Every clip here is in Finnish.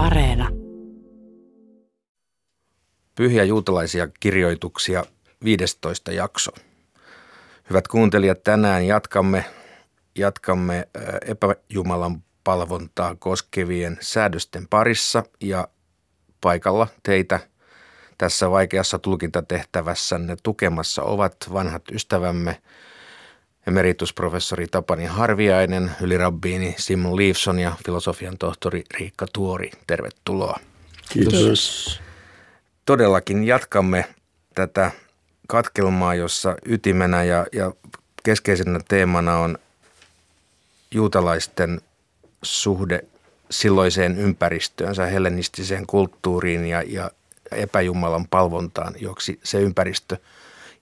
Areena. Pyhiä juutalaisia kirjoituksia 15 jakso. Hyvät kuuntelijat, tänään jatkamme, jatkamme epäjumalan palvontaa koskevien säädösten parissa ja paikalla teitä tässä vaikeassa tulkintatehtävässänne tukemassa ovat vanhat ystävämme emeritusprofessori Tapani Harviainen, ylirabbiini Simon Leifson ja filosofian tohtori Riikka Tuori. Tervetuloa. Kiitos. Todellakin jatkamme tätä katkelmaa, jossa ytimenä ja, ja keskeisenä teemana on juutalaisten suhde silloiseen ympäristöönsä, hellenistiseen kulttuuriin ja, ja epäjumalan palvontaan, joksi se ympäristö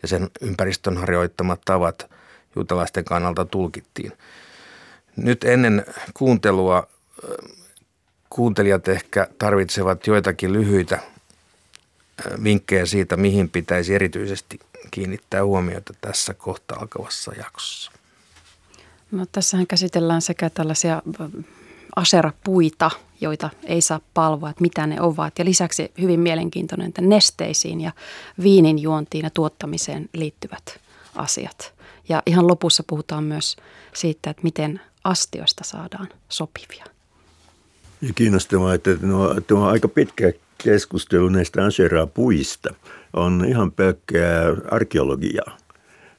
ja sen ympäristön harjoittamat tavat juutalaisten kannalta tulkittiin. Nyt ennen kuuntelua kuuntelijat ehkä tarvitsevat joitakin lyhyitä vinkkejä siitä, mihin pitäisi erityisesti kiinnittää huomiota tässä kohta alkavassa jaksossa. No, tässähän käsitellään sekä tällaisia aserapuita, joita ei saa palvoa, että mitä ne ovat. Ja lisäksi hyvin mielenkiintoinen, että nesteisiin ja viinin juontiin ja tuottamiseen liittyvät asiat. Ja ihan lopussa puhutaan myös siitä, että miten astioista saadaan sopivia. Ja kiinnostavaa, että tuo, tuo aika pitkä keskustelu näistä aserapuista on ihan pelkkää arkeologiaa.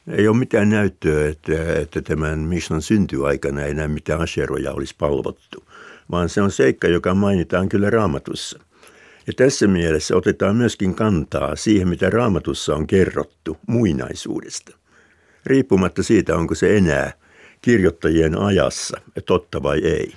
Ei ole mitään näyttöä, että, että tämän Mishnan syntyaikana ei näe mitään aseroja olisi palvottu, vaan se on seikka, joka mainitaan kyllä raamatussa. Ja tässä mielessä otetaan myöskin kantaa siihen, mitä raamatussa on kerrottu muinaisuudesta. Riippumatta siitä, onko se enää kirjoittajien ajassa totta vai ei.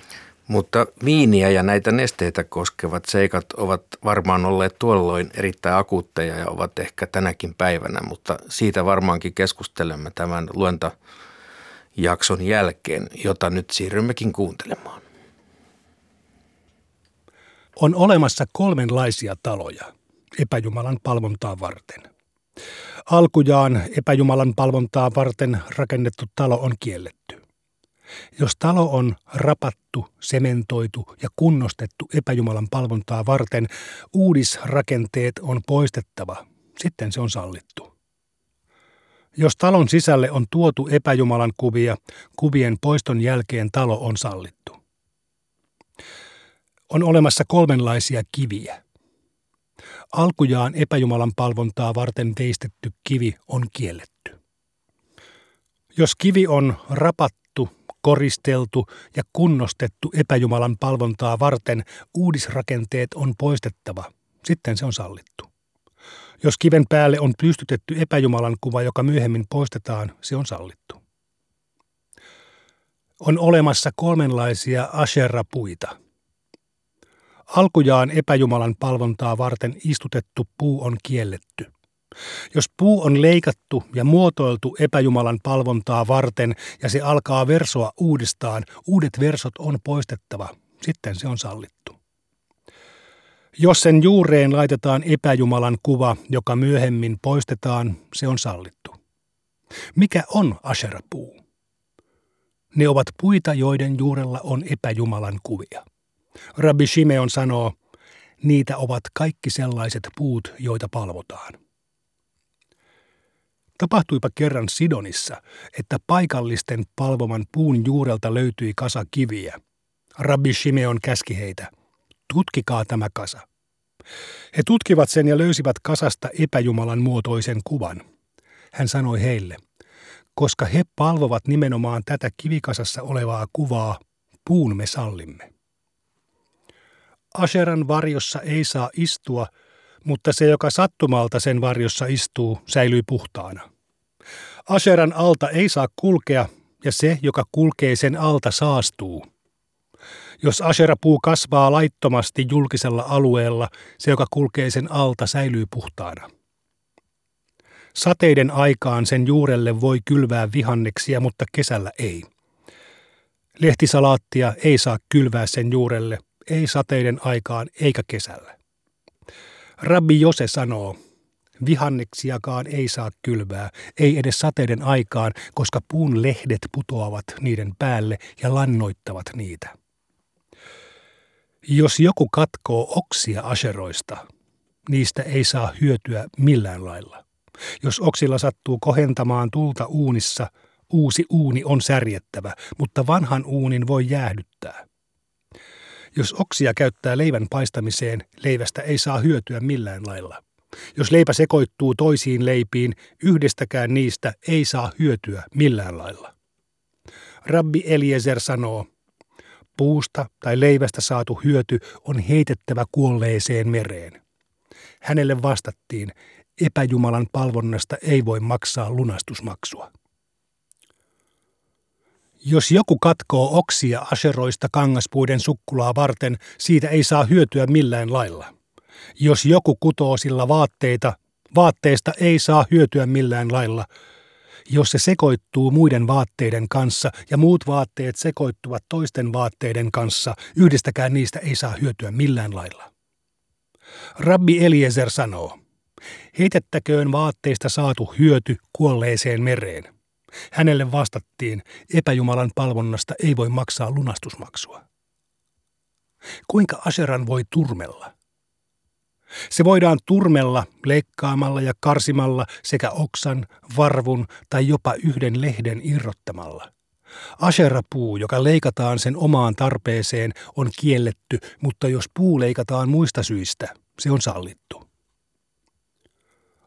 Mutta viiniä ja näitä nesteitä koskevat seikat ovat varmaan olleet tuolloin erittäin akuutteja ja ovat ehkä tänäkin päivänä, mutta siitä varmaankin keskustelemme tämän luentajakson jälkeen, jota nyt siirrymmekin kuuntelemaan. On olemassa kolmenlaisia taloja epäjumalan palvontaa varten. Alkujaan epäjumalan palvontaa varten rakennettu talo on kielletty. Jos talo on rapattu, sementoitu ja kunnostettu epäjumalan palvontaa varten, uudisrakenteet on poistettava, sitten se on sallittu. Jos talon sisälle on tuotu epäjumalan kuvia, kuvien poiston jälkeen talo on sallittu. On olemassa kolmenlaisia kiviä. Alkujaan epäjumalan palvontaa varten veistetty kivi on kielletty. Jos kivi on rapattu, koristeltu ja kunnostettu epäjumalan palvontaa varten, uudisrakenteet on poistettava. Sitten se on sallittu. Jos kiven päälle on pystytetty epäjumalan kuva, joka myöhemmin poistetaan, se on sallittu. On olemassa kolmenlaisia asherrapuita. Alkujaan epäjumalan palvontaa varten istutettu puu on kielletty. Jos puu on leikattu ja muotoiltu epäjumalan palvontaa varten ja se alkaa versoa uudestaan, uudet versot on poistettava. Sitten se on sallittu. Jos sen juureen laitetaan epäjumalan kuva, joka myöhemmin poistetaan, se on sallittu. Mikä on asherapuu? Ne ovat puita, joiden juurella on epäjumalan kuvia. Rabbi Shimeon sanoo, niitä ovat kaikki sellaiset puut, joita palvotaan. Tapahtuipa kerran Sidonissa, että paikallisten palvoman puun juurelta löytyi kasa kiviä. Rabbi Shimeon käski heitä, tutkikaa tämä kasa. He tutkivat sen ja löysivät kasasta epäjumalan muotoisen kuvan. Hän sanoi heille, koska he palvovat nimenomaan tätä kivikasassa olevaa kuvaa, puun me sallimme. Asheran varjossa ei saa istua – mutta se, joka sattumalta sen varjossa istuu, säilyy puhtaana. Aseran alta ei saa kulkea, ja se, joka kulkee sen alta, saastuu. Jos aserapuu kasvaa laittomasti julkisella alueella, se, joka kulkee sen alta, säilyy puhtaana. Sateiden aikaan sen juurelle voi kylvää vihanneksia, mutta kesällä ei. Lehtisalaattia ei saa kylvää sen juurelle, ei sateiden aikaan eikä kesällä. Rabbi Jose sanoo, vihanneksiakaan ei saa kylvää, ei edes sateiden aikaan, koska puun lehdet putoavat niiden päälle ja lannoittavat niitä. Jos joku katkoo oksia aseroista, niistä ei saa hyötyä millään lailla. Jos oksilla sattuu kohentamaan tulta uunissa, uusi uuni on särjettävä, mutta vanhan uunin voi jäähdyttää. Jos oksia käyttää leivän paistamiseen, leivästä ei saa hyötyä millään lailla. Jos leipä sekoittuu toisiin leipiin, yhdestäkään niistä ei saa hyötyä millään lailla. Rabbi Eliezer sanoo, puusta tai leivästä saatu hyöty on heitettävä kuolleeseen mereen. Hänelle vastattiin, epäjumalan palvonnasta ei voi maksaa lunastusmaksua. Jos joku katkoo oksia aseroista kangaspuiden sukkulaa varten, siitä ei saa hyötyä millään lailla. Jos joku kutoo sillä vaatteita, vaatteesta ei saa hyötyä millään lailla. Jos se sekoittuu muiden vaatteiden kanssa ja muut vaatteet sekoittuvat toisten vaatteiden kanssa, yhdestäkään niistä ei saa hyötyä millään lailla. Rabbi Eliezer sanoo, heitettäköön vaatteista saatu hyöty kuolleeseen mereen. Hänelle vastattiin, epäjumalan palvonnasta ei voi maksaa lunastusmaksua. Kuinka Aseran voi turmella? Se voidaan turmella leikkaamalla ja karsimalla sekä oksan, varvun tai jopa yhden lehden irrottamalla. Aserapuu, joka leikataan sen omaan tarpeeseen, on kielletty, mutta jos puu leikataan muista syistä, se on sallittu.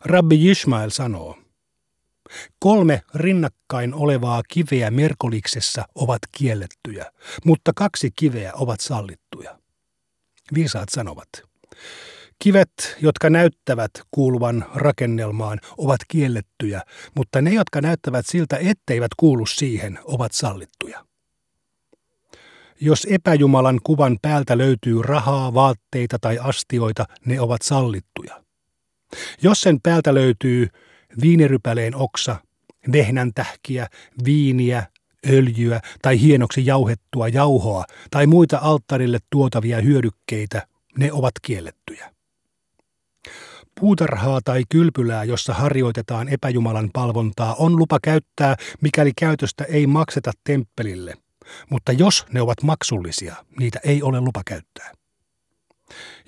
Rabbi Ishmael sanoo, Kolme rinnakkain olevaa kiveä Merkoliksessa ovat kiellettyjä, mutta kaksi kiveä ovat sallittuja. Viisaat sanovat, Kivet, jotka näyttävät kuuluvan rakennelmaan, ovat kiellettyjä, mutta ne, jotka näyttävät siltä, etteivät kuulu siihen, ovat sallittuja. Jos epäjumalan kuvan päältä löytyy rahaa, vaatteita tai astioita, ne ovat sallittuja. Jos sen päältä löytyy viinirypäleen oksa, vehnän tähkiä, viiniä, öljyä tai hienoksi jauhettua jauhoa tai muita alttarille tuotavia hyödykkeitä, ne ovat kiellettyjä. Puutarhaa tai kylpylää, jossa harjoitetaan epäjumalan palvontaa, on lupa käyttää, mikäli käytöstä ei makseta temppelille. Mutta jos ne ovat maksullisia, niitä ei ole lupa käyttää.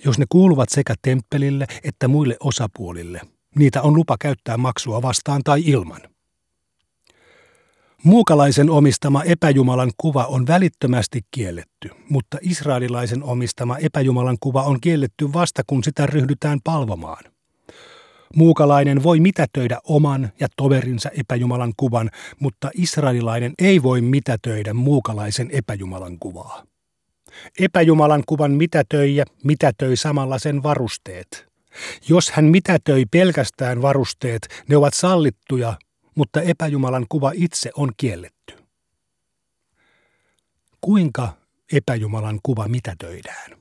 Jos ne kuuluvat sekä temppelille että muille osapuolille, niitä on lupa käyttää maksua vastaan tai ilman. Muukalaisen omistama epäjumalan kuva on välittömästi kielletty, mutta israelilaisen omistama epäjumalan kuva on kielletty vasta kun sitä ryhdytään palvomaan. Muukalainen voi mitätöidä oman ja toverinsa epäjumalan kuvan, mutta israelilainen ei voi mitätöidä muukalaisen epäjumalan kuvaa. Epäjumalan kuvan mitätöijä mitätöi samalla sen varusteet. Jos hän mitätöi pelkästään varusteet, ne ovat sallittuja, mutta epäjumalan kuva itse on kielletty. Kuinka epäjumalan kuva mitätöidään?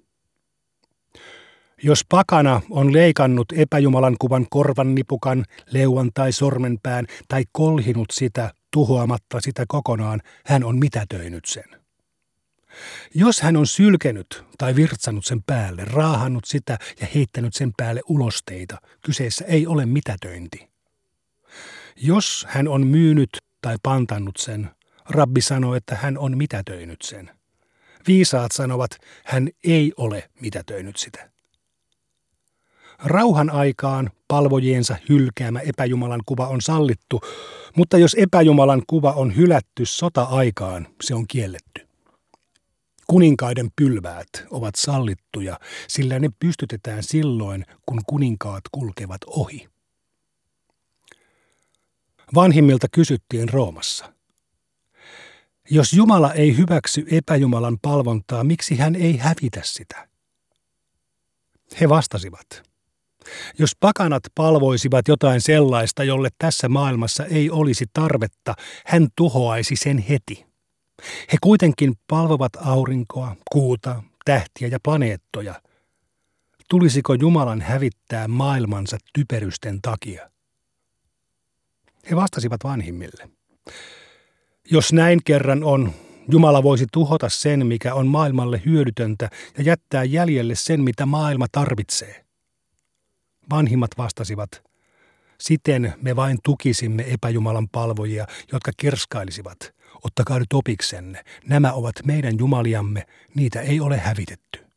Jos pakana on leikannut epäjumalan kuvan korvannipukan, leuan tai sormenpään tai kolhinut sitä tuhoamatta sitä kokonaan, hän on mitätöinyt sen. Jos hän on sylkenyt tai virtsanut sen päälle, raahannut sitä ja heittänyt sen päälle ulosteita, kyseessä ei ole mitätöinti. Jos hän on myynyt tai pantannut sen, rabbi sanoo, että hän on mitätöinyt sen. Viisaat sanovat, hän ei ole mitätöinyt sitä. Rauhan aikaan palvojiensa hylkäämä epäjumalan kuva on sallittu, mutta jos epäjumalan kuva on hylätty sota-aikaan, se on kielletty. Kuninkaiden pylväät ovat sallittuja, sillä ne pystytetään silloin, kun kuninkaat kulkevat ohi. Vanhimmilta kysyttiin Roomassa. Jos Jumala ei hyväksy epäjumalan palvontaa, miksi hän ei hävitä sitä? He vastasivat. Jos pakanat palvoisivat jotain sellaista, jolle tässä maailmassa ei olisi tarvetta, hän tuhoaisi sen heti. He kuitenkin palvovat aurinkoa, kuuta, tähtiä ja planeettoja. Tulisiko Jumalan hävittää maailmansa typerysten takia? He vastasivat vanhimmille. Jos näin kerran on, Jumala voisi tuhota sen, mikä on maailmalle hyödytöntä, ja jättää jäljelle sen, mitä maailma tarvitsee. Vanhimmat vastasivat, siten me vain tukisimme epäjumalan palvojia, jotka kerskailisivat. Ottakaa nyt opiksenne, nämä ovat meidän jumaliamme, niitä ei ole hävitetty.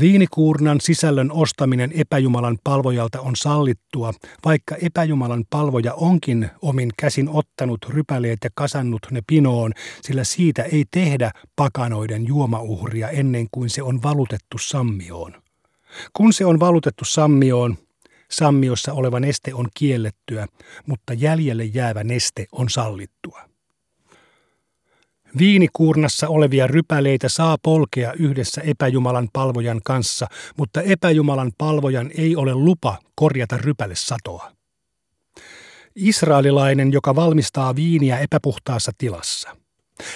Viinikuurnan sisällön ostaminen epäjumalan palvojalta on sallittua, vaikka epäjumalan palvoja onkin omin käsin ottanut rypäleet ja kasannut ne pinoon, sillä siitä ei tehdä pakanoiden juomauhria ennen kuin se on valutettu sammioon. Kun se on valutettu sammioon, sammiossa oleva neste on kiellettyä, mutta jäljelle jäävä neste on sallittua. Viinikuurnassa olevia rypäleitä saa polkea yhdessä epäjumalan palvojan kanssa, mutta epäjumalan palvojan ei ole lupa korjata rypäle satoa. Israelilainen, joka valmistaa viiniä epäpuhtaassa tilassa.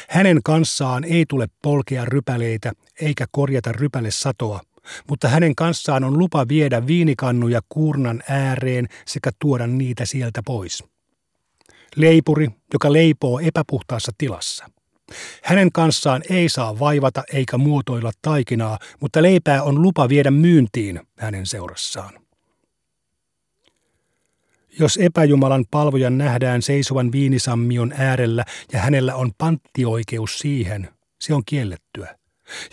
Hänen kanssaan ei tule polkea rypäleitä eikä korjata rypäle satoa, mutta hänen kanssaan on lupa viedä viinikannuja kuurnan ääreen sekä tuoda niitä sieltä pois. Leipuri, joka leipoo epäpuhtaassa tilassa – hänen kanssaan ei saa vaivata eikä muotoilla taikinaa, mutta leipää on lupa viedä myyntiin hänen seurassaan. Jos epäjumalan palvojan nähdään seisovan viinisammion äärellä ja hänellä on panttioikeus siihen, se on kiellettyä.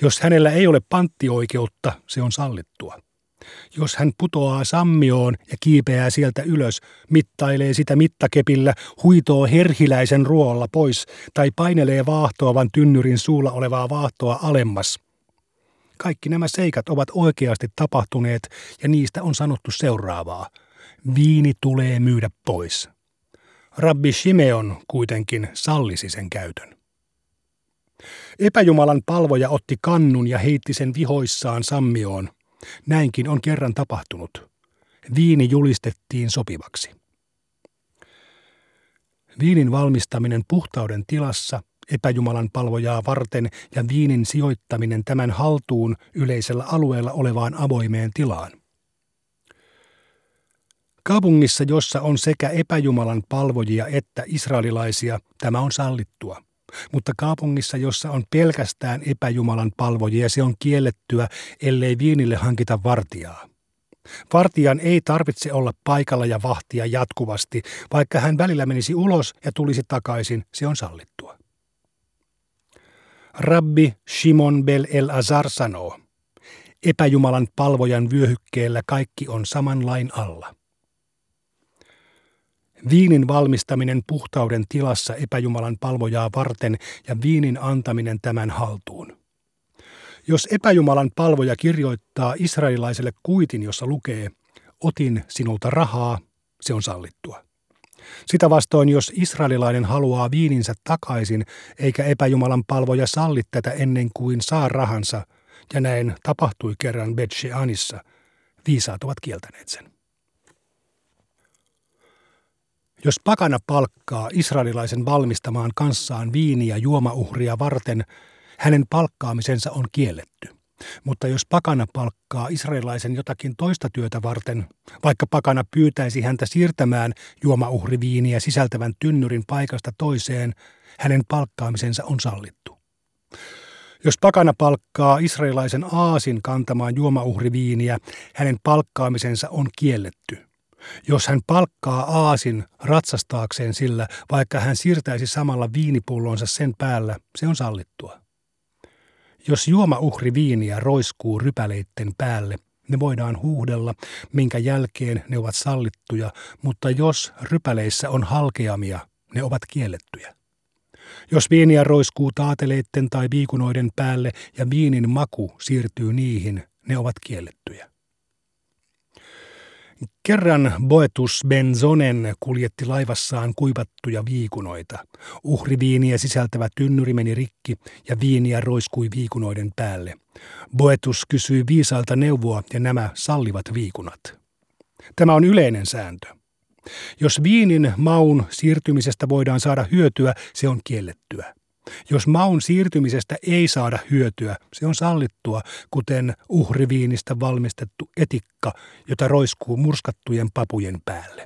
Jos hänellä ei ole panttioikeutta, se on sallittua. Jos hän putoaa sammioon ja kiipeää sieltä ylös, mittailee sitä mittakepillä, huitoo herhiläisen ruoalla pois tai painelee vaahtoavan tynnyrin suulla olevaa vaahtoa alemmas. Kaikki nämä seikat ovat oikeasti tapahtuneet ja niistä on sanottu seuraavaa. Viini tulee myydä pois. Rabbi Shimeon kuitenkin sallisi sen käytön. Epäjumalan palvoja otti kannun ja heitti sen vihoissaan sammioon – Näinkin on kerran tapahtunut. Viini julistettiin sopivaksi. Viinin valmistaminen puhtauden tilassa, epäjumalan palvojaa varten ja viinin sijoittaminen tämän haltuun yleisellä alueella olevaan avoimeen tilaan. Kaupungissa, jossa on sekä epäjumalan palvojia että israelilaisia, tämä on sallittua. Mutta kaupungissa, jossa on pelkästään epäjumalan palvojia, se on kiellettyä, ellei viinille hankita vartijaa. Vartijan ei tarvitse olla paikalla ja vahtia jatkuvasti, vaikka hän välillä menisi ulos ja tulisi takaisin, se on sallittua. Rabbi Shimon Bel El Azar sanoo, epäjumalan palvojan vyöhykkeellä kaikki on saman lain alla. Viinin valmistaminen puhtauden tilassa epäjumalan palvojaa varten ja viinin antaminen tämän haltuun. Jos epäjumalan palvoja kirjoittaa israelilaiselle kuitin, jossa lukee, otin sinulta rahaa, se on sallittua. Sitä vastoin, jos israelilainen haluaa viininsä takaisin, eikä epäjumalan palvoja salli tätä ennen kuin saa rahansa, ja näin tapahtui kerran Betsheanissa, viisaat ovat kieltäneet sen. Jos pakana palkkaa israelilaisen valmistamaan kanssaan viiniä juomauhria varten, hänen palkkaamisensa on kielletty. Mutta jos pakana palkkaa israelilaisen jotakin toista työtä varten, vaikka pakana pyytäisi häntä siirtämään juomauhriviiniä sisältävän tynnyrin paikasta toiseen, hänen palkkaamisensa on sallittu. Jos pakana palkkaa israelilaisen aasin kantamaan juomauhriviiniä, hänen palkkaamisensa on kielletty. Jos hän palkkaa aasin ratsastaakseen sillä, vaikka hän siirtäisi samalla viinipullonsa sen päällä, se on sallittua. Jos juomauhri viiniä roiskuu rypäleitten päälle, ne voidaan huuhdella, minkä jälkeen ne ovat sallittuja, mutta jos rypäleissä on halkeamia, ne ovat kiellettyjä. Jos viiniä roiskuu taateleitten tai viikunoiden päälle ja viinin maku siirtyy niihin, ne ovat kiellettyjä. Kerran Boetus Benzonen kuljetti laivassaan kuivattuja viikunoita. Uhriviiniä sisältävä tynnyri meni rikki ja viiniä roiskui viikunoiden päälle. Boetus kysyi viisalta neuvoa ja nämä sallivat viikunat. Tämä on yleinen sääntö. Jos viinin maun siirtymisestä voidaan saada hyötyä, se on kiellettyä. Jos maun siirtymisestä ei saada hyötyä, se on sallittua, kuten uhriviinistä valmistettu etikka, jota roiskuu murskattujen papujen päälle.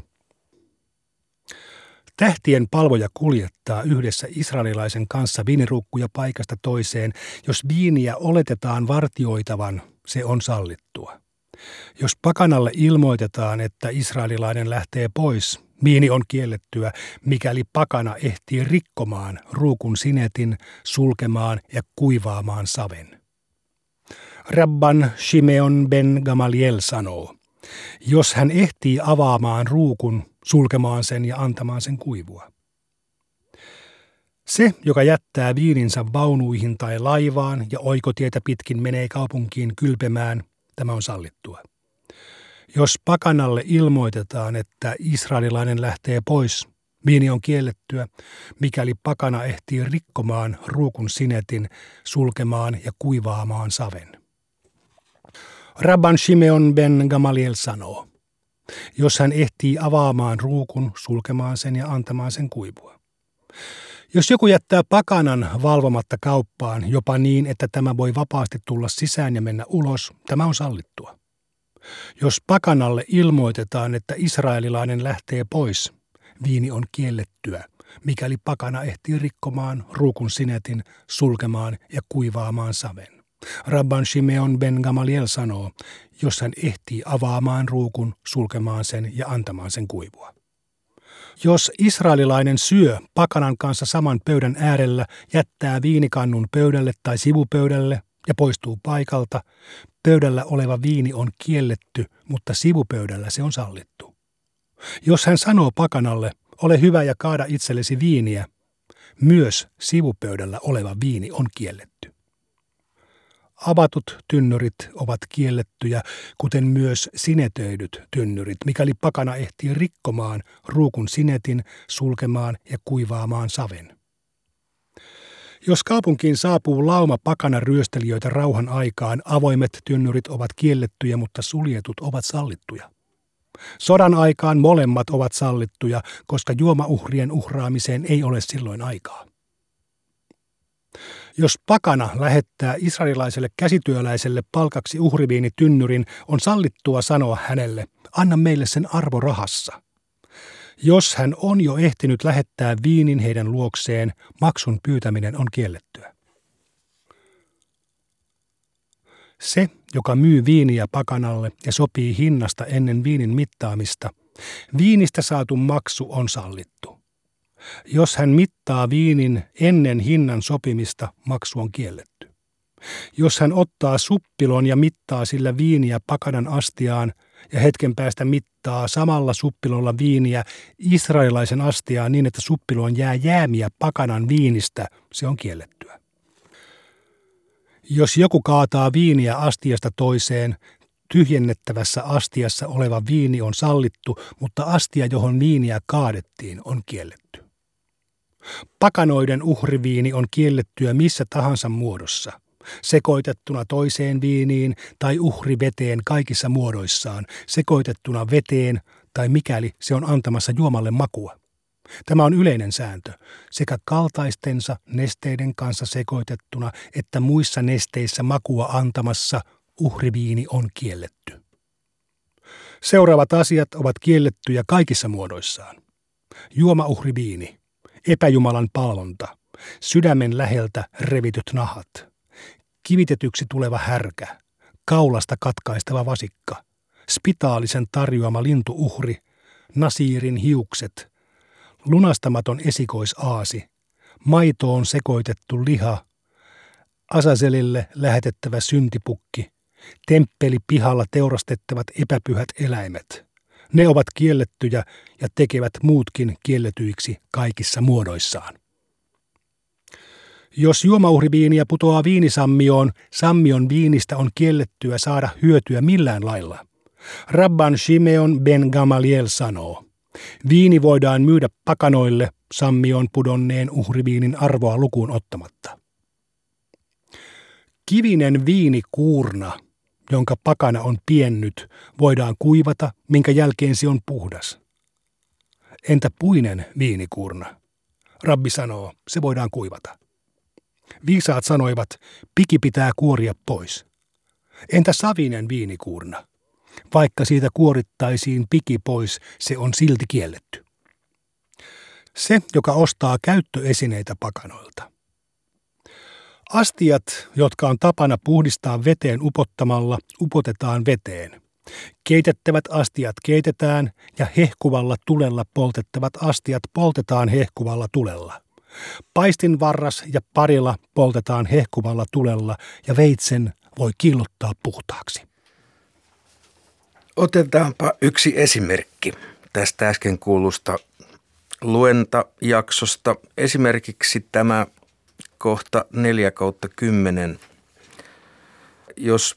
Tähtien palvoja kuljettaa yhdessä israelilaisen kanssa viiniruukkuja paikasta toiseen. Jos viiniä oletetaan vartioitavan, se on sallittua. Jos pakanalle ilmoitetaan, että israelilainen lähtee pois, Viini on kiellettyä, mikäli pakana ehtii rikkomaan ruukun sinetin, sulkemaan ja kuivaamaan saven. Rabban Shimeon ben Gamaliel sanoo, jos hän ehtii avaamaan ruukun, sulkemaan sen ja antamaan sen kuivua. Se, joka jättää viininsä vaunuihin tai laivaan ja oikotietä pitkin menee kaupunkiin kylpemään, tämä on sallittua. Jos pakanalle ilmoitetaan, että israelilainen lähtee pois, viini on kiellettyä, mikäli pakana ehtii rikkomaan ruukun sinetin, sulkemaan ja kuivaamaan saven. Rabban Shimeon ben Gamaliel sanoo, jos hän ehtii avaamaan ruukun, sulkemaan sen ja antamaan sen kuivua. Jos joku jättää pakanan valvomatta kauppaan jopa niin, että tämä voi vapaasti tulla sisään ja mennä ulos, tämä on sallittua. Jos pakanalle ilmoitetaan, että israelilainen lähtee pois, viini on kiellettyä, mikäli pakana ehtii rikkomaan ruukun sinetin, sulkemaan ja kuivaamaan saven. Rabban Shimeon ben Gamaliel sanoo, jos hän ehtii avaamaan ruukun, sulkemaan sen ja antamaan sen kuivua. Jos israelilainen syö pakanan kanssa saman pöydän äärellä, jättää viinikannun pöydälle tai sivupöydälle ja poistuu paikalta, pöydällä oleva viini on kielletty, mutta sivupöydällä se on sallittu. Jos hän sanoo pakanalle, ole hyvä ja kaada itsellesi viiniä, myös sivupöydällä oleva viini on kielletty. Avatut tynnyrit ovat kiellettyjä, kuten myös sinetöidyt tynnyrit, mikäli pakana ehtii rikkomaan ruukun sinetin, sulkemaan ja kuivaamaan saven. Jos kaupunkiin saapuu lauma pakana ryöstelijöitä rauhan aikaan, avoimet tynnyrit ovat kiellettyjä, mutta suljetut ovat sallittuja. Sodan aikaan molemmat ovat sallittuja, koska juomauhrien uhraamiseen ei ole silloin aikaa. Jos pakana lähettää israelilaiselle käsityöläiselle palkaksi uhriviinitynnyrin, on sallittua sanoa hänelle, anna meille sen arvo rahassa. Jos hän on jo ehtinyt lähettää viinin heidän luokseen, maksun pyytäminen on kiellettyä. Se, joka myy viiniä pakanalle ja sopii hinnasta ennen viinin mittaamista, viinistä saatu maksu on sallittu. Jos hän mittaa viinin ennen hinnan sopimista, maksu on kielletty. Jos hän ottaa suppilon ja mittaa sillä viiniä pakanan astiaan ja hetken päästä mittaa samalla suppilolla viiniä israelilaisen astiaan niin, että suppiloon jää jäämiä pakanan viinistä, se on kiellettyä. Jos joku kaataa viiniä astiasta toiseen, tyhjennettävässä astiassa oleva viini on sallittu, mutta astia, johon viiniä kaadettiin, on kielletty. Pakanoiden uhriviini on kiellettyä missä tahansa muodossa, sekoitettuna toiseen viiniin tai uhriveteen kaikissa muodoissaan, sekoitettuna veteen tai mikäli se on antamassa juomalle makua. Tämä on yleinen sääntö, sekä kaltaistensa nesteiden kanssa sekoitettuna että muissa nesteissä makua antamassa uhriviini on kielletty. Seuraavat asiat ovat kiellettyjä kaikissa muodoissaan. Juomauhriviini, epäjumalan palvonta, sydämen läheltä revityt nahat, kivitetyksi tuleva härkä, kaulasta katkaistava vasikka, spitaalisen tarjoama lintuuhri, nasiirin hiukset, lunastamaton esikoisaasi, maitoon sekoitettu liha, Asaselille lähetettävä syntipukki, temppeli pihalla teurastettavat epäpyhät eläimet – ne ovat kiellettyjä ja tekevät muutkin kielletyiksi kaikissa muodoissaan. Jos juomauhriviiniä putoaa viinisammioon, sammion viinistä on kiellettyä saada hyötyä millään lailla. Rabban Shimeon ben Gamaliel sanoo, viini voidaan myydä pakanoille sammion pudonneen uhriviinin arvoa lukuun ottamatta. Kivinen viinikuurna – jonka pakana on piennyt, voidaan kuivata, minkä jälkeen se on puhdas. Entä puinen viinikurna? Rabbi sanoo, se voidaan kuivata. Viisaat sanoivat, piki pitää kuoria pois. Entä savinen viinikuurna? Vaikka siitä kuorittaisiin piki pois, se on silti kielletty. Se, joka ostaa käyttöesineitä pakanoilta. Astiat, jotka on tapana puhdistaa veteen upottamalla, upotetaan veteen. Keitettävät astiat keitetään ja hehkuvalla tulella poltettavat astiat poltetaan hehkuvalla tulella. Paistin varras ja parilla poltetaan hehkuvalla tulella ja veitsen, voi killottaa puhtaaksi. Otetaanpa yksi esimerkki tästä äsken kuulusta luentajaksosta. Esimerkiksi tämä kohta 4 kautta 10. Jos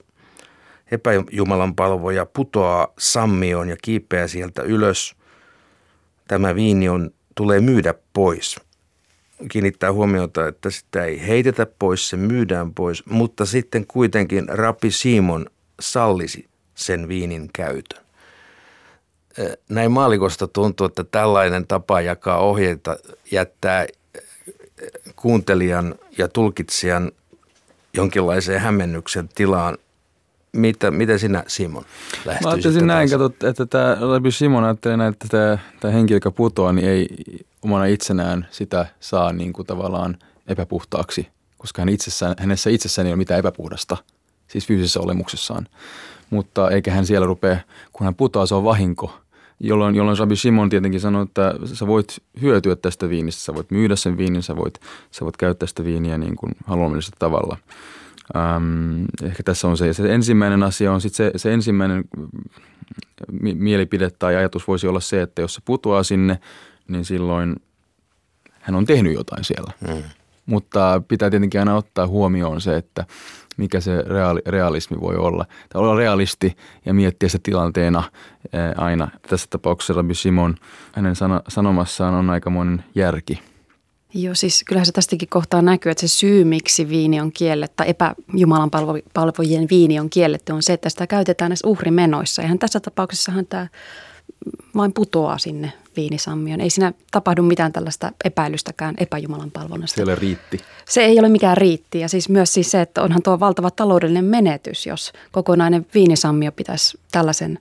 epäjumalan palvoja putoaa sammioon ja kiipeää sieltä ylös, tämä viini on, tulee myydä pois. Kiinnittää huomiota, että sitä ei heitetä pois, se myydään pois, mutta sitten kuitenkin Rapi Simon sallisi sen viinin käytön. Näin maalikosta tuntuu, että tällainen tapa jakaa ohjeita jättää kuuntelijan ja tulkitsijan jonkinlaiseen hämmennyksen tilaan. Mitä, mitä sinä Simon Mä ajattelisin näin, katsot, että tämä Rabbi Simon ajattelee näin, että tämä, tämä henkilö, joka putoaa, niin ei omana itsenään sitä saa niin kuin tavallaan epäpuhtaaksi, koska hän itsessään, hänessä itsessään ei ole mitään epäpuhdasta, siis fyysisessä olemuksessaan. Mutta eikä hän siellä rupea, kun hän putoaa, se on vahinko – jolloin, jolloin Rabbi Simon tietenkin sanoi, että sä voit hyötyä tästä viinistä, sä voit myydä sen viinin, sä voit, sä voit käyttää sitä viiniä niin kuin haluamallisella tavalla. Ähm, ehkä tässä on se, se ensimmäinen asia on sitten se, se ensimmäinen mielipide tai ajatus voisi olla se, että jos se putoaa sinne, niin silloin hän on tehnyt jotain siellä. Mm. Mutta pitää tietenkin aina ottaa huomioon se, että mikä se reaali, realismi voi olla. Tai olla realisti ja miettiä se tilanteena aina. Tässä tapauksessa Rabbi Simon, hänen sana, sanomassaan on aikamoinen järki. Joo, siis kyllähän se tästäkin kohtaa näkyy, että se syy, miksi viini on kielletty, tai epäjumalan palvojien viini on kielletty, on se, että sitä käytetään näissä uhrimenoissa. Ihan tässä tapauksessahan tämä vain putoaa sinne viinisammion. Ei siinä tapahdu mitään tällaista epäilystäkään epäjumalan palvonnasta. Se ei ole riitti. Se ei ole mikään riitti ja siis myös siis se, että onhan tuo valtava taloudellinen menetys, jos kokonainen viinisammio pitäisi tällaisen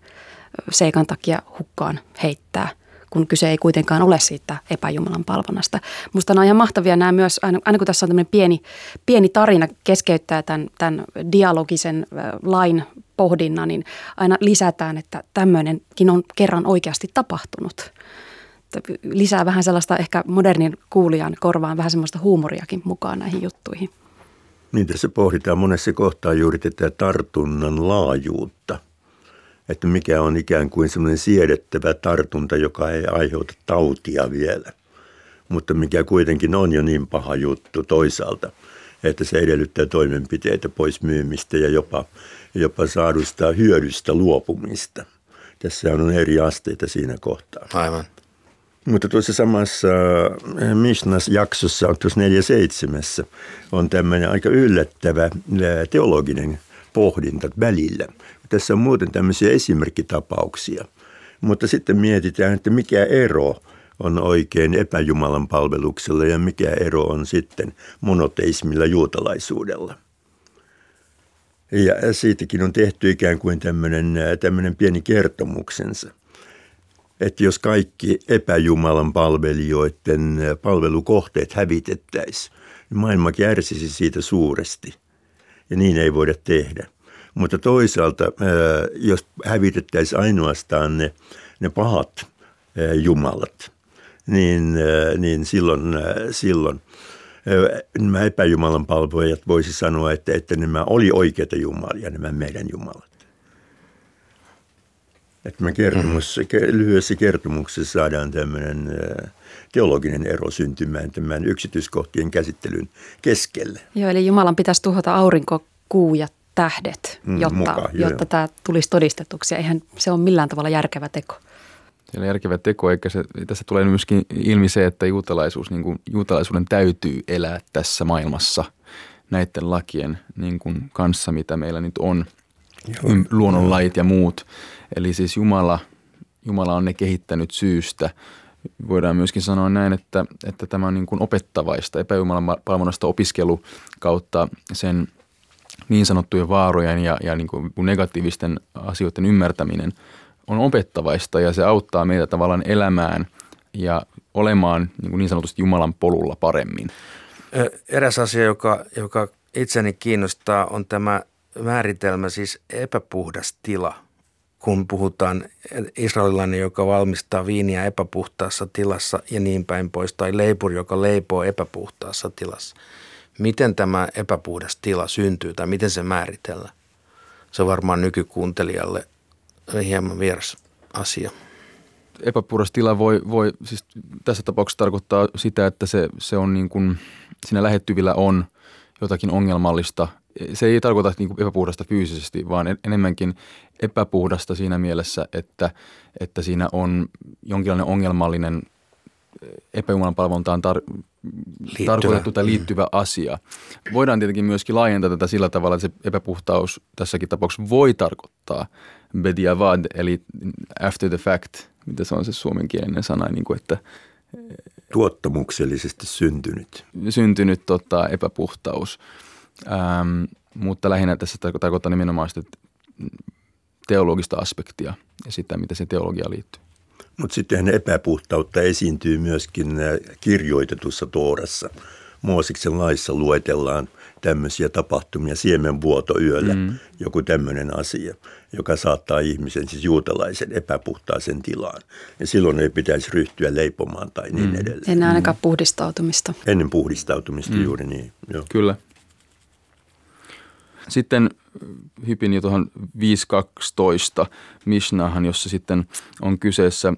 seikan takia hukkaan heittää – kun kyse ei kuitenkaan ole siitä epäjumalan palvonnasta. Musta on ihan mahtavia nämä myös, aina, aina kun tässä on tämmöinen pieni, pieni tarina keskeyttää tämän, tämän dialogisen lain pohdinnan, niin aina lisätään, että tämmöinenkin on kerran oikeasti tapahtunut. Lisää vähän sellaista ehkä modernin kuulijan korvaan vähän semmoista huumoriakin mukaan näihin juttuihin. Niin tässä pohditaan monessa kohtaa juuri tätä tartunnan laajuutta – että mikä on ikään kuin semmoinen siedettävä tartunta, joka ei aiheuta tautia vielä, mutta mikä kuitenkin on jo niin paha juttu toisaalta, että se edellyttää toimenpiteitä pois myymistä ja jopa, jopa saadusta hyödystä luopumista. Tässä on eri asteita siinä kohtaa. Aivan. Mutta tuossa samassa eh, Mishnas jaksossa, tuossa 47, on tämmöinen aika yllättävä eh, teologinen pohdinta välillä – tässä on muuten tämmöisiä esimerkkitapauksia. Mutta sitten mietitään, että mikä ero on oikein epäjumalan palveluksella ja mikä ero on sitten monoteismilla juutalaisuudella. Ja siitäkin on tehty ikään kuin tämmöinen, tämmöinen pieni kertomuksensa. Että jos kaikki epäjumalan palvelijoiden palvelukohteet hävitettäisiin, niin maailma kärsisi siitä suuresti. Ja niin ei voida tehdä. Mutta toisaalta, jos hävitettäisiin ainoastaan ne, ne pahat jumalat, niin, niin silloin, silloin nämä epäjumalan palvojat voisi sanoa, että, että nämä oli oikeita jumalia, nämä meidän jumalat. Että me kertomus, mm-hmm. lyhyessä kertomuksessa saadaan tämmöinen teologinen ero syntymään tämän yksityiskohtien käsittelyn keskelle. Joo, eli Jumalan pitäisi tuhota aurinko, kuu ja tähdet, mm, jotta, muka, jotta tämä tulisi todistetuksi. Eihän se ole millään tavalla järkevä teko. On järkevä teko, eikä se, tässä tulee myöskin ilmi se, että juutalaisuus, niin kuin, juutalaisuuden täytyy elää tässä maailmassa näiden lakien niin kuin kanssa, mitä meillä nyt on, Joo. luonnonlait ja muut. Eli siis Jumala, Jumala on ne kehittänyt syystä. Voidaan myöskin sanoa näin, että, että tämä on niin kuin opettavaista, epäjumalan palvonnasta opiskelu kautta sen – niin sanottujen vaarojen ja, ja niin kuin negatiivisten asioiden ymmärtäminen on opettavaista ja se auttaa meitä tavallaan elämään ja olemaan niin, kuin niin sanotusti Jumalan polulla paremmin. Eräs asia, joka, joka itseni kiinnostaa, on tämä määritelmä, siis epäpuhdas tila. Kun puhutaan israelilainen, joka valmistaa viiniä epäpuhtaassa tilassa ja niin päin pois, tai leipuri, joka leipoo epäpuhtaassa tilassa. Miten tämä epäpuhdas tila syntyy tai miten se määritellään? Se on varmaan nykykuuntelijalle hieman vieras asia. Epäpuhdas tila voi, voi siis tässä tapauksessa tarkoittaa sitä, että se, se on niin kuin, siinä lähettyvillä on jotakin ongelmallista. Se ei tarkoita niin kuin epäpuhdasta fyysisesti, vaan enemmänkin epäpuhdasta siinä mielessä, että, että siinä on jonkinlainen ongelmallinen epäjumalan palvontaan tar- liittyvä. tarkoitettu tai liittyvä asia. Voidaan tietenkin myöskin laajentaa tätä sillä tavalla, että se epäpuhtaus tässäkin tapauksessa voi tarkoittaa bediavad, eli after the fact, mitä se on se suomenkielinen sana, niin kuin että Tuottamuksellisesti syntynyt. Syntynyt tota, epäpuhtaus. Ähm, mutta lähinnä tässä tarkoittaa nimenomaan sitä teologista aspektia ja sitä, mitä se teologia liittyy. Mutta sitten epäpuhtautta esiintyy myöskin äh, kirjoitetussa Toorassa. Moosiksen laissa luetellaan tämmöisiä tapahtumia, siemenvuoto yöllä, mm. joku tämmöinen asia, joka saattaa ihmisen, siis juutalaisen, epäpuhtaaseen tilaan. Ja silloin ei pitäisi ryhtyä leipomaan tai niin mm. edelleen. Ennen ainakaan mm. puhdistautumista. Ennen puhdistautumista, mm. juuri niin. Joo. Kyllä. Sitten hypin jo tuohon 5.12 Mishnahan, jossa sitten on kyseessä,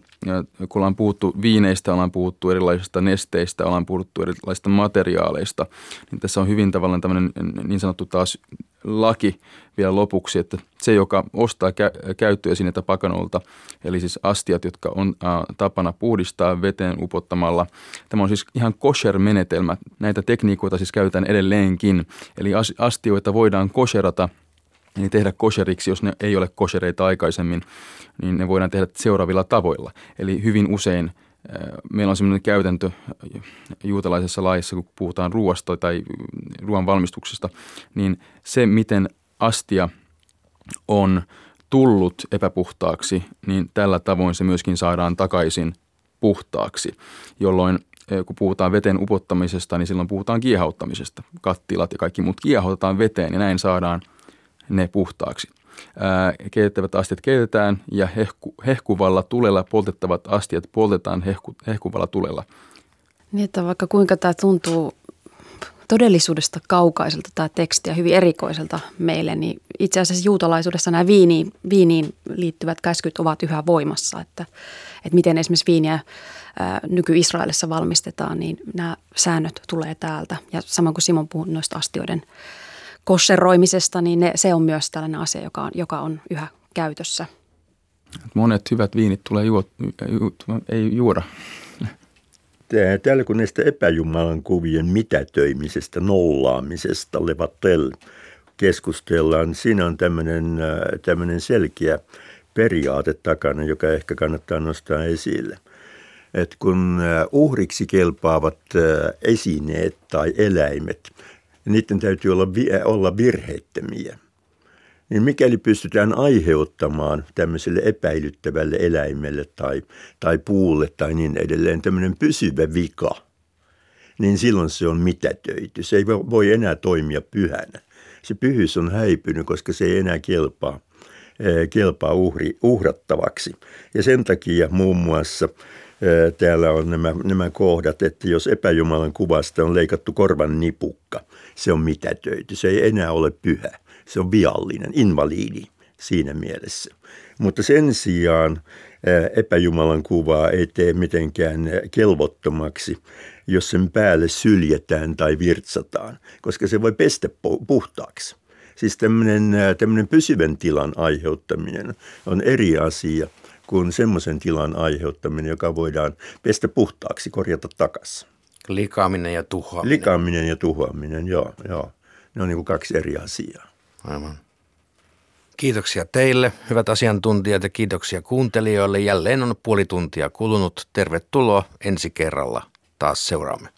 kun ollaan puhuttu viineistä, ollaan puhuttu erilaisista nesteistä, ollaan puhuttu erilaisista materiaaleista, niin tässä on hyvin tavallaan tämmöinen niin sanottu taas laki vielä lopuksi, että se, joka ostaa kä- käyttöä sinne pakanolta, eli siis astiat, jotka on ä, tapana puhdistaa veteen upottamalla. Tämä on siis ihan kosher-menetelmä. Näitä tekniikoita siis käytetään edelleenkin. Eli astioita voidaan kosherata – niin tehdä kosheriksi, jos ne ei ole koshereita aikaisemmin, niin ne voidaan tehdä seuraavilla tavoilla. Eli hyvin usein meillä on sellainen käytäntö juutalaisessa laissa, kun puhutaan ruoasta tai ruoan valmistuksesta, niin se, miten astia on tullut epäpuhtaaksi, niin tällä tavoin se myöskin saadaan takaisin puhtaaksi, jolloin kun puhutaan veten upottamisesta, niin silloin puhutaan kiehauttamisesta. Kattilat ja kaikki muut kiehautetaan veteen ja näin saadaan – ne puhtaaksi. Keitettävät astiat keitetään ja hehku, hehkuvalla tulella poltettavat astiat poltetaan hehku, hehkuvalla tulella. Niin, että vaikka kuinka tämä tuntuu todellisuudesta kaukaiselta tämä teksti ja hyvin erikoiselta meille, niin itse asiassa juutalaisuudessa nämä viiniin, viiniin liittyvät käskyt ovat yhä voimassa. Että, että miten esimerkiksi viiniä nyky-Israelissa valmistetaan, niin nämä säännöt tulee täältä. Ja samoin kuin Simon puhui noista astioiden kosseroimisesta, niin ne, se on myös tällainen asia, joka on, joka on yhä käytössä. Monet hyvät viinit tulee juo, ju, ei juoda. Täällä kun näistä epäjumalan kuvien mitätöimisestä, nollaamisesta, levatel keskustellaan, siinä on tämmöinen, äh, tämmöinen selkeä periaate takana, joka ehkä kannattaa nostaa esille. Et kun äh, uhriksi kelpaavat äh, esineet tai eläimet ja niiden täytyy olla, olla virheettömiä. Niin mikäli pystytään aiheuttamaan tämmöiselle epäilyttävälle eläimelle tai, tai puulle tai niin edelleen tämmöinen pysyvä vika, niin silloin se on mitätöity. Se ei voi enää toimia pyhänä. Se pyhyys on häipynyt, koska se ei enää kelpaa, kelpaa uhri, uhrattavaksi. Ja sen takia muun muassa täällä on nämä, nämä kohdat, että jos epäjumalan kuvasta on leikattu korvan nipukka, se on mitätöity. Se ei enää ole pyhä. Se on viallinen, invaliidi siinä mielessä. Mutta sen sijaan epäjumalan kuvaa ei tee mitenkään kelvottomaksi, jos sen päälle syljetään tai virtsataan, koska se voi pestä puhtaaksi. Siis tämmöinen, tämmöinen pysyvän tilan aiheuttaminen on eri asia kuin semmoisen tilan aiheuttaminen, joka voidaan pestä puhtaaksi, korjata takaisin. Likaaminen ja tuhoaminen. Likaaminen ja tuhoaminen, joo. joo. Ne on niin kuin kaksi eri asiaa. Aivan. Kiitoksia teille, hyvät asiantuntijat, ja kiitoksia kuuntelijoille. Jälleen on puoli tuntia kulunut. Tervetuloa ensi kerralla. Taas seuraamme.